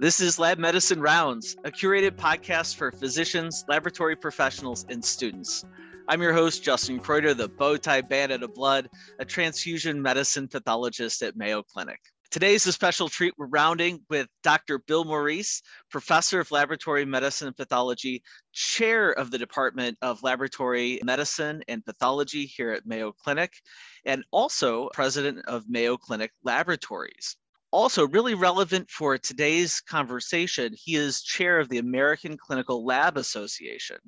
This is Lab Medicine Rounds, a curated podcast for physicians, laboratory professionals, and students. I'm your host, Justin Kreuter, the bow tie bandit of blood, a transfusion medicine pathologist at Mayo Clinic. Today is a special treat. We're rounding with Dr. Bill Morice, professor of laboratory medicine and pathology, chair of the Department of Laboratory Medicine and Pathology here at Mayo Clinic, and also president of Mayo Clinic Laboratories also really relevant for today's conversation, he is chair of the American Clinical Lab Association.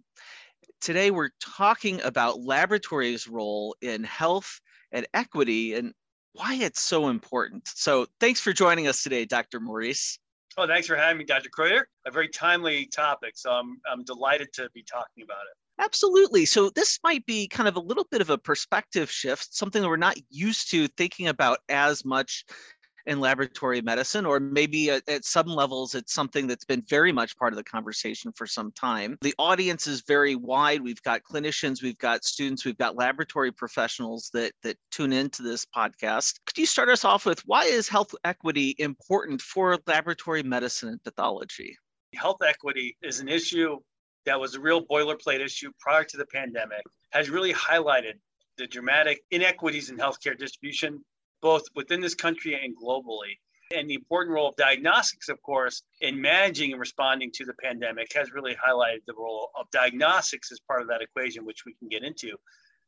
Today, we're talking about laboratories' role in health and equity and why it's so important. So, thanks for joining us today, Dr. Morice. Oh, thanks for having me, Dr. Kreuter. A very timely topic, so I'm, I'm delighted to be talking about it. Absolutely. So, this might be kind of a little bit of a perspective shift, something that we're not used to thinking about as much in laboratory medicine, or maybe at, at, some levels, it's something that's been very much part of the conversation for some time. The audience is very wide. We've got clinicians, we've got students, we've got laboratory professionals that, that tune into this podcast. Could you start us off with why is health equity important for laboratory medicine and pathology? Health equity is an issue that was a real boilerplate issue prior to the pandemic, has really highlighted the dramatic inequities in healthcare distribution both within this country and globally. And the important role of diagnostics, of course, in managing and responding to the pandemic has really highlighted the role of diagnostics as part of that equation, which we can get into.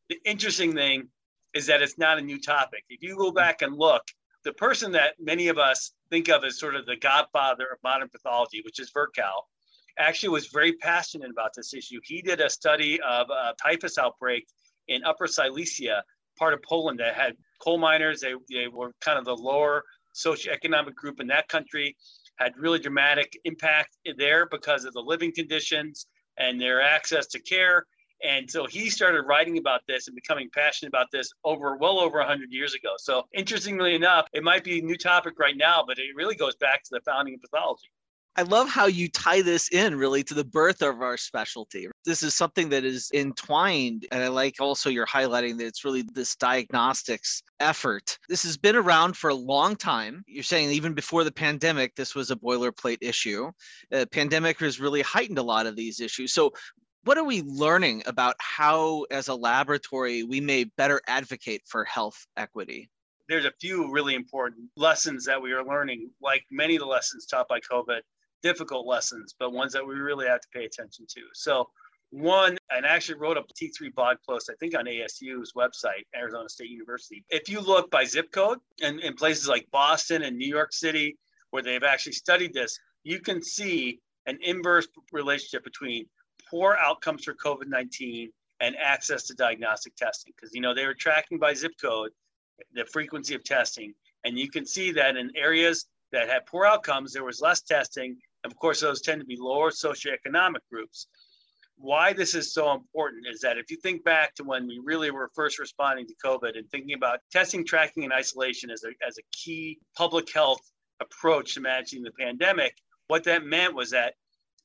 The interesting thing is that it's not a new topic. If you go back and look, the person that many of us think of as sort of the godfather of modern pathology, which is Virchow, actually was very passionate about this issue. He did a study of a typhus outbreak in Upper Silesia part of Poland that had coal miners. They, they were kind of the lower socioeconomic group in that country, had really dramatic impact there because of the living conditions and their access to care. And so he started writing about this and becoming passionate about this over well over 100 years ago. So interestingly enough, it might be a new topic right now, but it really goes back to the founding of pathology. I love how you tie this in really to the birth of our specialty. This is something that is entwined. And I like also you're highlighting that it's really this diagnostics effort. This has been around for a long time. You're saying even before the pandemic, this was a boilerplate issue. The pandemic has really heightened a lot of these issues. So, what are we learning about how, as a laboratory, we may better advocate for health equity? There's a few really important lessons that we are learning, like many of the lessons taught by COVID difficult lessons, but ones that we really have to pay attention to. So, one, and I actually wrote a T3 blog post, I think on ASU's website, Arizona State University. If you look by zip code and in places like Boston and New York City, where they've actually studied this, you can see an inverse relationship between poor outcomes for COVID 19 and access to diagnostic testing. Because, you know, they were tracking by zip code the frequency of testing. And you can see that in areas that had poor outcomes, there was less testing of course, those tend to be lower socioeconomic groups. Why this is so important is that if you think back to when we really were first responding to COVID and thinking about testing, tracking, and isolation as a, as a key public health approach to managing the pandemic, what that meant was that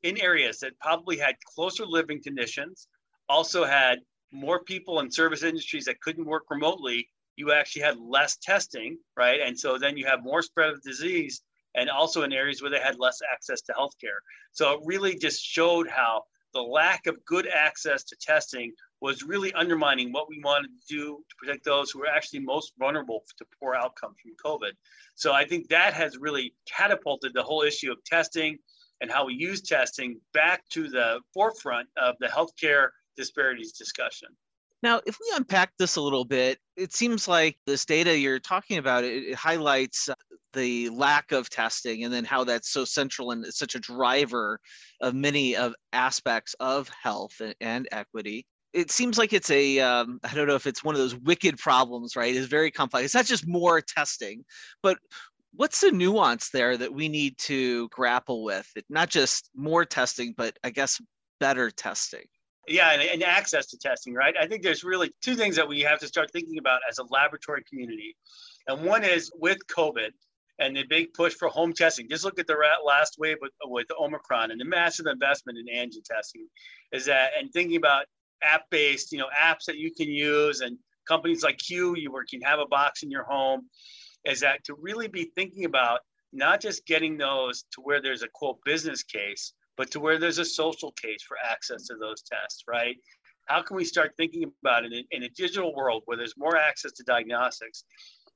in areas that probably had closer living conditions, also had more people in service industries that couldn't work remotely, you actually had less testing, right? And so then you have more spread of disease and also in areas where they had less access to healthcare. So it really just showed how the lack of good access to testing was really undermining what we wanted to do to protect those who were actually most vulnerable to poor outcomes from COVID. So I think that has really catapulted the whole issue of testing and how we use testing back to the forefront of the healthcare disparities discussion. Now, if we unpack this a little bit, it seems like this data you're talking about it, it highlights uh, the lack of testing and then how that's so central and such a driver of many of aspects of health and equity. It seems like it's a um, I don't know if it's one of those wicked problems right? It's very complex. It's not just more testing but what's the nuance there that we need to grapple with? It, not just more testing but i guess better testing. Yeah and, and access to testing right? I think there's really two things that we have to start thinking about as a laboratory community. And one is with covid and the big push for home testing. Just look at the last wave with, with Omicron and the massive investment in antigen testing is that, and thinking about app-based, you know, apps that you can use and companies like Cue, you where you can have a box in your home, is that to really be thinking about not just getting those to where there's a quote business case, but to where there's a social case for access to those tests, right? How can we start thinking about it in, in a digital world where there's more access to diagnostics?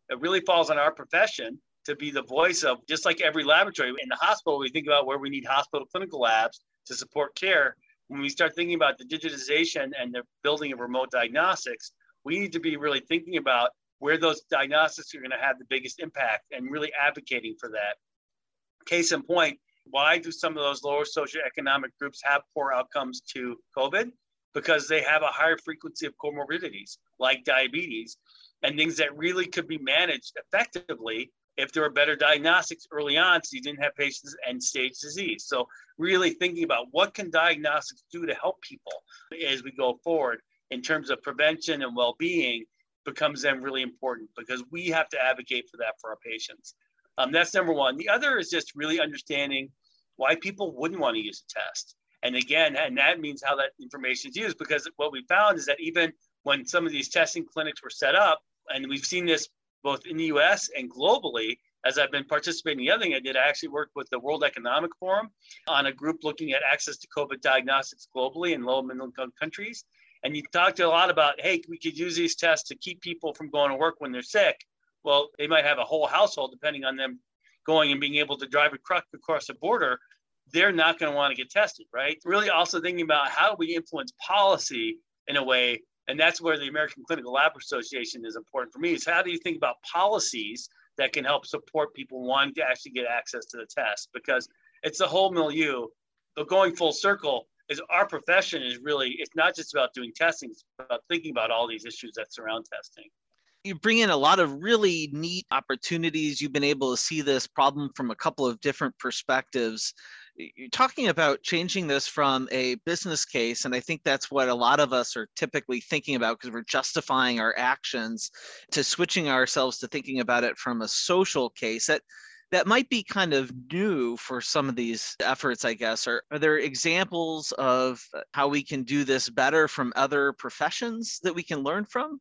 It really falls on our profession to be the voice of just like every laboratory in the hospital, we think about where we need hospital clinical labs to support care. When we start thinking about the digitization and the building of remote diagnostics, we need to be really thinking about where those diagnostics are going to have the biggest impact and really advocating for that. Case in point, why do some of those lower socioeconomic groups have poor outcomes to COVID? Because they have a higher frequency of comorbidities like diabetes and things that really could be managed effectively if there were better diagnostics early on so you didn't have patients end stage disease. So really thinking about what can diagnostics do to help people as we go forward in terms of prevention and well-being becomes then really important because we have to advocate for that for our patients. Um, that's number one. The other is just really understanding why people wouldn't want to use a test. And again, and that means how that information is used because what we found is that even when some of these testing clinics were set up, and we've seen this both in the US and globally, as I've been participating in the other thing I did, I actually worked with the World Economic Forum on a group looking at access to COVID diagnostics globally in low and middle income countries. And you talked a lot about, hey, we could use these tests to keep people from going to work when they're sick. Well, they might have a whole household, depending on them going and being able to drive a truck across the border. They're not going to want to get tested, right? Really, also thinking about how we influence policy in a way, and that's where the American Clinical Lab Association is important for me. Is how do you think about policies that can help support people wanting to actually get access to the test? Because it's the whole milieu. But going full circle, is our profession is really it's not just about doing testing it's about thinking about all these issues that surround testing you bring in a lot of really neat opportunities you've been able to see this problem from a couple of different perspectives talking about changing this from a business case and i think that's what a lot of us are typically thinking about because we're justifying our actions to switching ourselves to thinking about it from a social case that that might be kind of new for some of these efforts, I guess. Are, are there examples of uh, how we can do this better from other professions that we can learn from?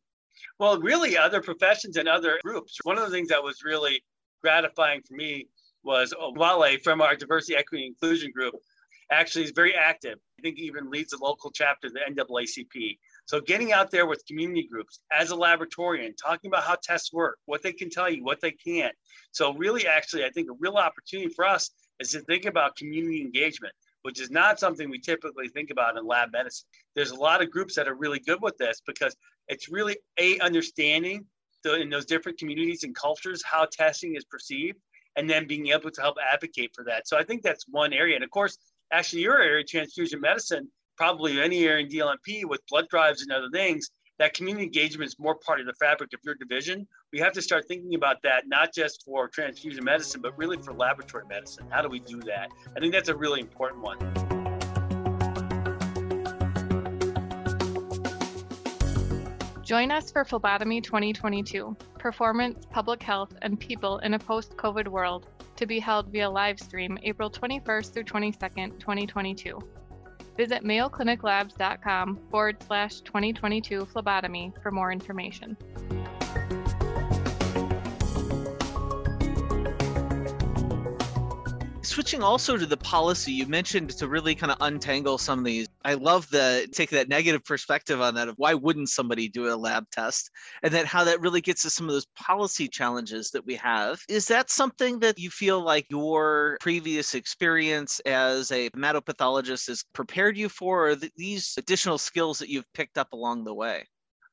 Well, really, other professions and other groups. One of the things that was really gratifying for me was Wale from our diversity, equity, inclusion group actually is very active. I think even leads the local chapter of the NAACP. So getting out there with community groups as a laboratorian, talking about how tests work, what they can tell you, what they can't. So really, actually, I think a real opportunity for us is to think about community engagement, which is not something we typically think about in lab medicine. There's a lot of groups that are really good with this because it's really a understanding the, in those different communities and cultures how testing is perceived and then being able to help advocate for that. So I think that's one area. And of course, actually your area, transfusion medicine, probably any area in DLMP with blood drives and other things, that community engagement is more part of the fabric of your division. We have to start thinking about that, not just for transfusion medicine, but really for laboratory medicine. How do we do that? I think that's a really important one. Join us for Phlebotomy 2022 Performance, Public Health, and People in a Post COVID World to be held via live stream April 21st through 22nd, 2022. Visit mayocliniclabs.com forward slash 2022 phlebotomy for more information. Switching also to the policy, you mentioned to really kind of untangle some of these. I love the take that negative perspective on that of why wouldn't somebody do a lab test, and then how that really gets to some of those policy challenges that we have. Is that something that you feel like your previous experience as a hematopathologist has prepared you for, or these additional skills that you've picked up along the way?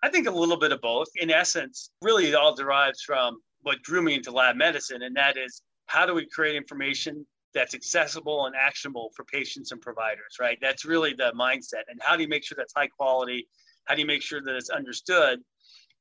I think a little bit of both. In essence, really, it all derives from what drew me into lab medicine, and that is how do we create information that's accessible and actionable for patients and providers, right? That's really the mindset. And how do you make sure that's high quality? How do you make sure that it's understood?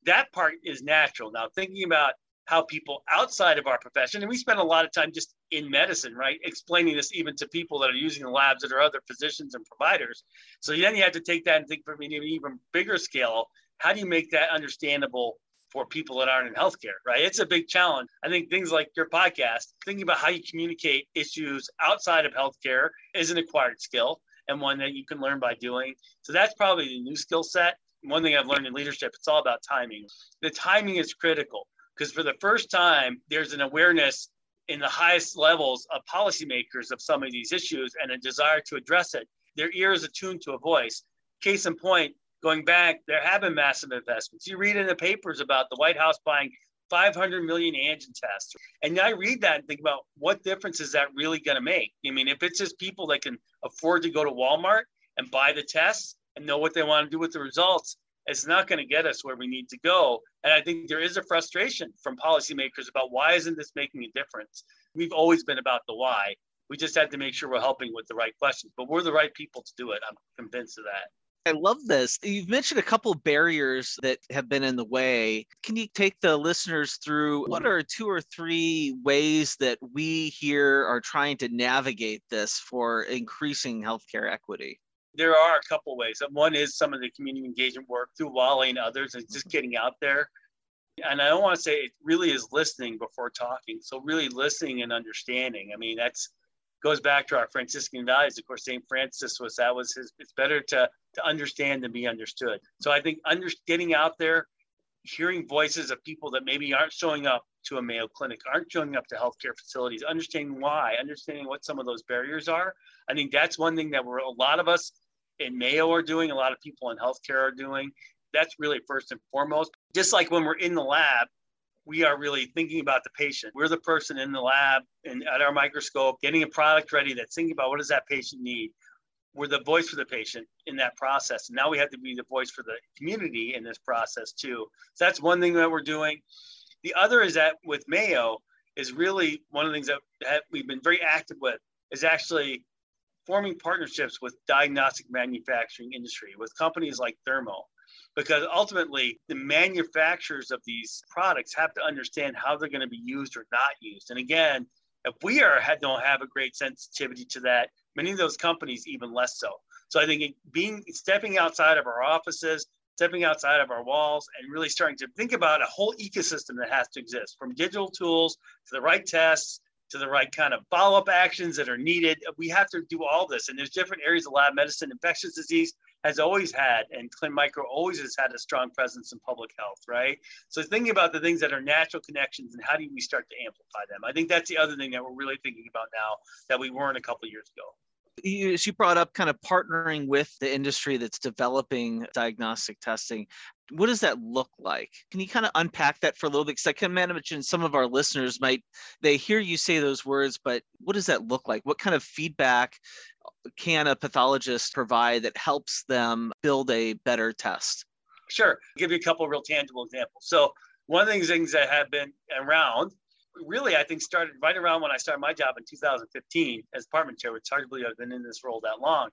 That part is natural. Now, thinking about how people outside of our profession, and we spend a lot of time just in medicine, right, explaining this even to people that are using the labs that are other physicians and providers. So then you have to take that and think from an even bigger scale. How do you make that understandable for people that aren't in healthcare, right? It's a big challenge. I think things like your podcast, thinking about how you communicate issues outside of healthcare is an acquired skill and one that you can learn by doing. So that's probably the new skill set. One thing I've learned in leadership, it's all about timing. The timing is critical because for the first time, there's an awareness in the highest levels of policymakers of some of these issues and a desire to address it. Their ear is attuned to a voice. Case in point, going back, there have been massive investments. You read in the papers about the White House buying 500 million antigen tests. And I read that and think about what difference is that really going to make? I mean, if it's just people that can afford to go to Walmart and buy the tests and know what they want to do with the results, it's not going to get us where we need to go. And I think there is a frustration from policymakers about why isn't this making a difference? We've always been about the why. We just had to make sure we're helping with the right questions, but we're the right people to do it. I'm convinced of that. I love this. You've mentioned a couple of barriers that have been in the way. Can you take the listeners through what are two or three ways that we here are trying to navigate this for increasing healthcare equity? There are a couple ways. One is some of the community engagement work through Wally and others, and just mm-hmm. getting out there. And I don't want to say it really is listening before talking. So really listening and understanding. I mean, that's goes back to our Franciscan values. Of course, St. Francis was that was his. It's better to to understand than be understood. So I think under, getting out there, hearing voices of people that maybe aren't showing up to a Mayo Clinic, aren't showing up to healthcare facilities, understanding why, understanding what some of those barriers are. I think that's one thing that we're a lot of us in Mayo are doing. A lot of people in healthcare are doing. That's really first and foremost. Just like when we're in the lab we are really thinking about the patient. We're the person in the lab and at our microscope getting a product ready that's thinking about what does that patient need. We're the voice for the patient in that process. And now we have to be the voice for the community in this process too. So that's one thing that we're doing. The other is that with Mayo is really one of the things that we've been very active with is actually forming partnerships with diagnostic manufacturing industry with companies like Thermo because ultimately the manufacturers of these products have to understand how they're going to be used or not used. And again, if we are don't have a great sensitivity to that, many of those companies even less so. So I think being stepping outside of our offices, stepping outside of our walls, and really starting to think about a whole ecosystem that has to exist, from digital tools to the right tests to the right kind of follow-up actions that are needed. We have to do all this, and there's different areas of lab medicine, infectious disease has always had, and Clin Micro always has had a strong presence in public health, right? So thinking about the things that are natural connections and how do we start to amplify them? I think that's the other thing that we're really thinking about now that we weren't a couple years ago. You, you brought up kind of partnering with the industry that's developing diagnostic testing. What does that look like? Can you kind of unpack that for a little bit? Because I can imagine some of our listeners might they hear you say those words, but what does that look like? What kind of feedback uh, can a pathologist provide that helps them build a better test? Sure. I'll give you a couple real tangible examples. So one of the things that have been around really, I think started right around when I started my job in 2015 as department chair, which hard to believe I've been in this role that long.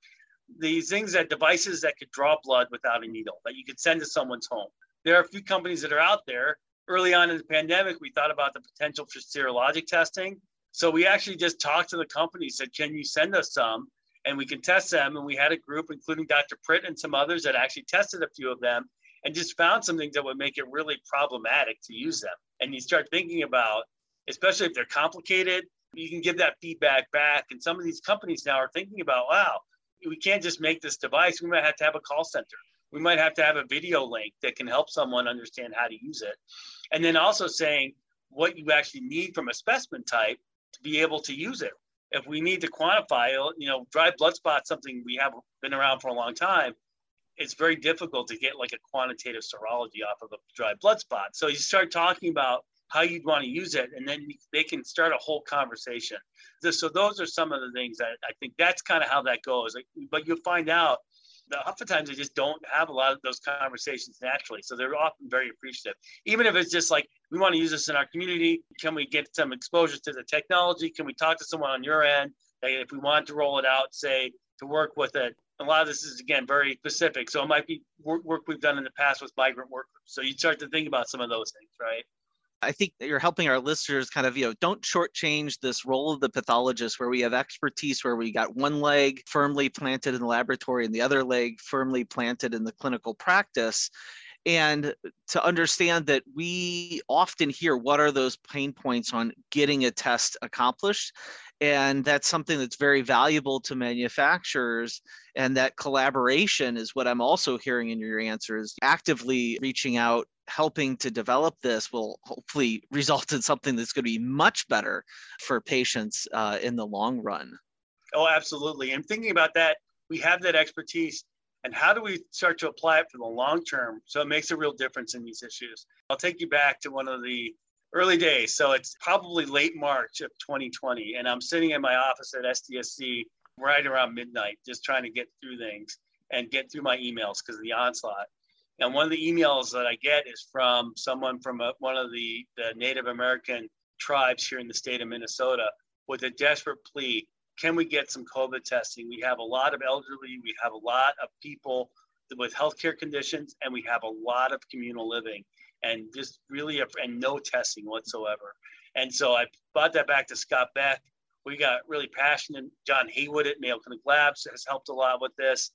These things that devices that could draw blood without a needle that you could send to someone's home. There are a few companies that are out there. Early on in the pandemic, we thought about the potential for serologic testing. So we actually just talked to the company, said, "Can you send us some?" and we can test them. And we had a group, including Dr. Pritt and some others, that actually tested a few of them and just found some things that would make it really problematic to use them. And you start thinking about, especially if they're complicated, you can give that feedback back. And some of these companies now are thinking about, wow, we can't just make this device. We might have to have a call center. We might have to have a video link that can help someone understand how to use it. And then also saying what you actually need from a specimen type to be able to use it if we need to quantify, you know, dry blood spot, something we have been around for a long time, it's very difficult to get like a quantitative serology off of a dry blood spot. So you start talking about how you'd want to use it, and then they can start a whole conversation. So those are some of the things that I think that's kind of how that goes. But you'll find out that oftentimes they just don't have a lot of those conversations naturally. So they're often very appreciative. Even if it's just like, we want to use this in our community. Can we get some exposure to the technology? Can we talk to someone on your end? If we want to roll it out, say, to work with it. A lot of this is, again, very specific. So it might be work, work we've done in the past with migrant workers. So you start to think about some of those things, right? I think you're helping our listeners kind of, you know, don't shortchange this role of the pathologist where we have expertise where we got one leg firmly planted in the laboratory and the other leg firmly planted in the clinical practice. And to understand that we often hear what are those pain points on getting a test accomplished. And that's something that's very valuable to manufacturers. And that collaboration is what I'm also hearing in your answers, actively reaching out helping to develop this will hopefully result in something that's going to be much better for patients uh, in the long run. Oh, absolutely. And thinking about that, we have that expertise. And how do we start to apply it for the long term so it makes a real difference in these issues? I'll take you back to one of the early days. So it's probably late March of 2020. And I'm sitting in my office at SDSC right around midnight, just trying to get through things and get through my emails because of the onslaught. And one of the emails that I get is from someone from a, one of the, the Native American tribes here in the state of Minnesota with a desperate plea can we get some COVID testing? We have a lot of elderly, we have a lot of people with healthcare conditions, and we have a lot of communal living, and just really, a, and no testing whatsoever. And so I brought that back to Scott Beck. We got really passionate. John Haywood at Mayo Clinic Labs has helped a lot with this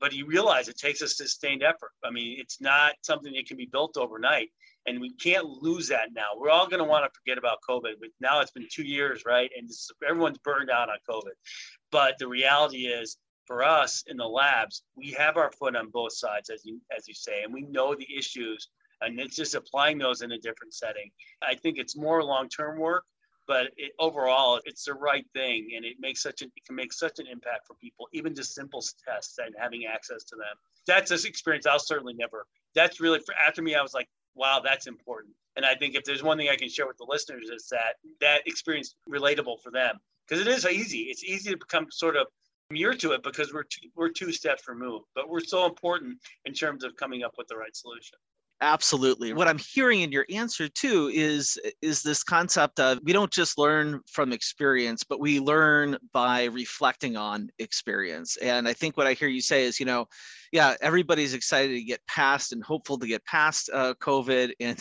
but you realize it takes a sustained effort. I mean, it's not something that can be built overnight. And we can't lose that now. We're all going to want to forget about COVID, but now it's been two years, right? And everyone's burned out on COVID. But the reality is, for us in the labs, we have our foot on both sides, as you as you say, and we know the issues, and it's just applying those in a different setting. I think it's more long term work, but it, overall it's the right thing and it makes such an it can make such an impact for people even just simple tests and having access to them. That's this experience i'll certainly never that's really for after me i was like wow that's important. And i think if there's one thing i can share with the listeners is that that experience relatable for them because it is easy. It's easy to become sort of immune to it because we're two, we're two steps removed but we're so important in terms of coming up with the right solution absolutely what i'm hearing in your answer too is is this concept of we don't just learn from experience but we learn by reflecting on experience and i think what i hear you say is you know yeah everybody's excited to get past and hopeful to get past uh, covid and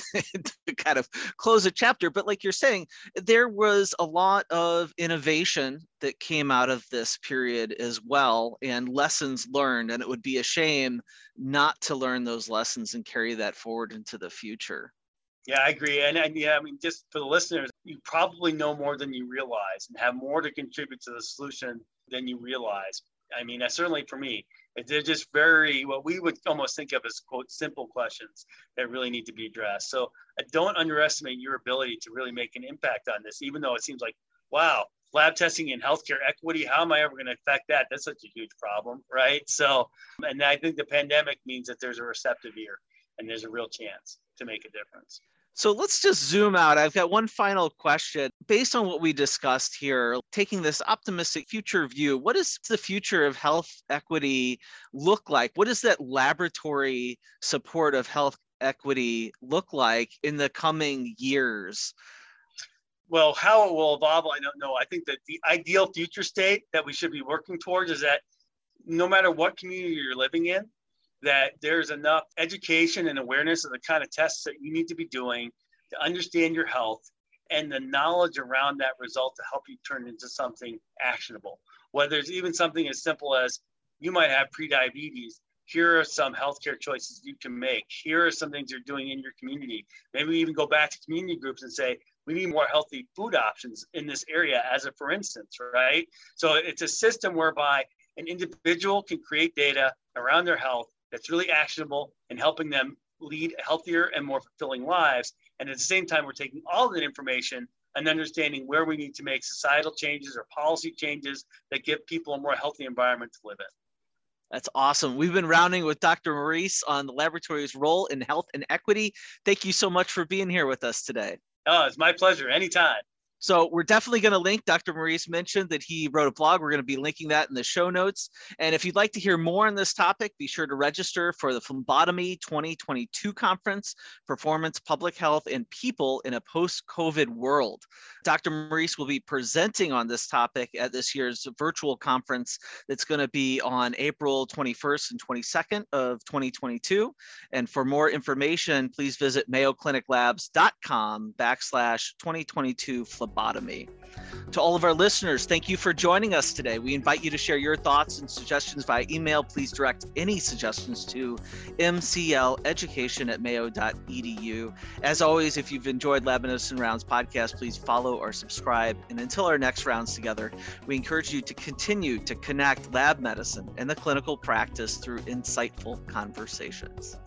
to kind of close a chapter. But like you're saying there was a lot of innovation that came out of this period as well and lessons learned. And it would be a shame not to learn those lessons and carry that forward into the future. Yeah i agree. And, and yeah i mean just for the listeners you probably know more than you realize and have more to contribute to the solution than you realize. I mean certainly for me they're just very what we would almost think of as quote simple questions that really need to be addressed so I don't underestimate your ability to really make an impact on this even though it seems like wow lab testing and healthcare equity. How am I ever going to affect that? That's such a huge problem, right? So, and I think the pandemic means that there's a receptive ear and there's a real chance to make a difference. So let's just zoom out. I've got one final question. Based on what we discussed here, taking this optimistic future view, what does the future of health equity look like? What does that laboratory support of health equity look like in the coming years? well, how it will evolve, I don't know. I think that the ideal future state that we should be working towards is that no matter what community you're living in, that there's enough education and awareness of the kind of tests that you need to be doing to understand your health and the knowledge around that result to help you turn into something actionable. Whether it's even something as simple as you might have prediabetes, here are some healthcare choices you can make. Here are some things you're doing in your community. Maybe even go back to community groups and say, we need more healthy food options in this area as a for instance right so it's a system whereby an individual can create data around their health that's really actionable and helping them lead healthier and more fulfilling lives and at the same time we're taking all that information and understanding where we need to make societal changes or policy changes that give people a more healthy environment to live in that's awesome. We've been rounding with Dr. Morice on the laboratory's role in health and equity. Thank you so much for being here with us today. Oh, it's my pleasure. Anytime. So we're definitely going to link. Dr. Morice mentioned that he wrote a blog. We're going to be linking that in the show notes. And if you'd like to hear more on this topic, be sure to register for the Phlebotomy 2022 conference, Performance, Public Health, and People in a Post-COVID World. Dr. Morice will be presenting on this topic at this year's virtual conference that's going to be on April 21st and 22nd of 2022. And for more information, please visit mayocliniclabs.com backslash 2022 phlebotomy phlebotomy. To all of our listeners, thank you for joining us today. We invite you to share your thoughts and suggestions via email. Please direct any suggestions to mcleducation at mayo.edu. As always, if you've enjoyed Lab Medicine Rounds podcast, please follow or subscribe. And until our next rounds together, we encourage you to continue to connect lab medicine and the clinical practice through insightful conversations.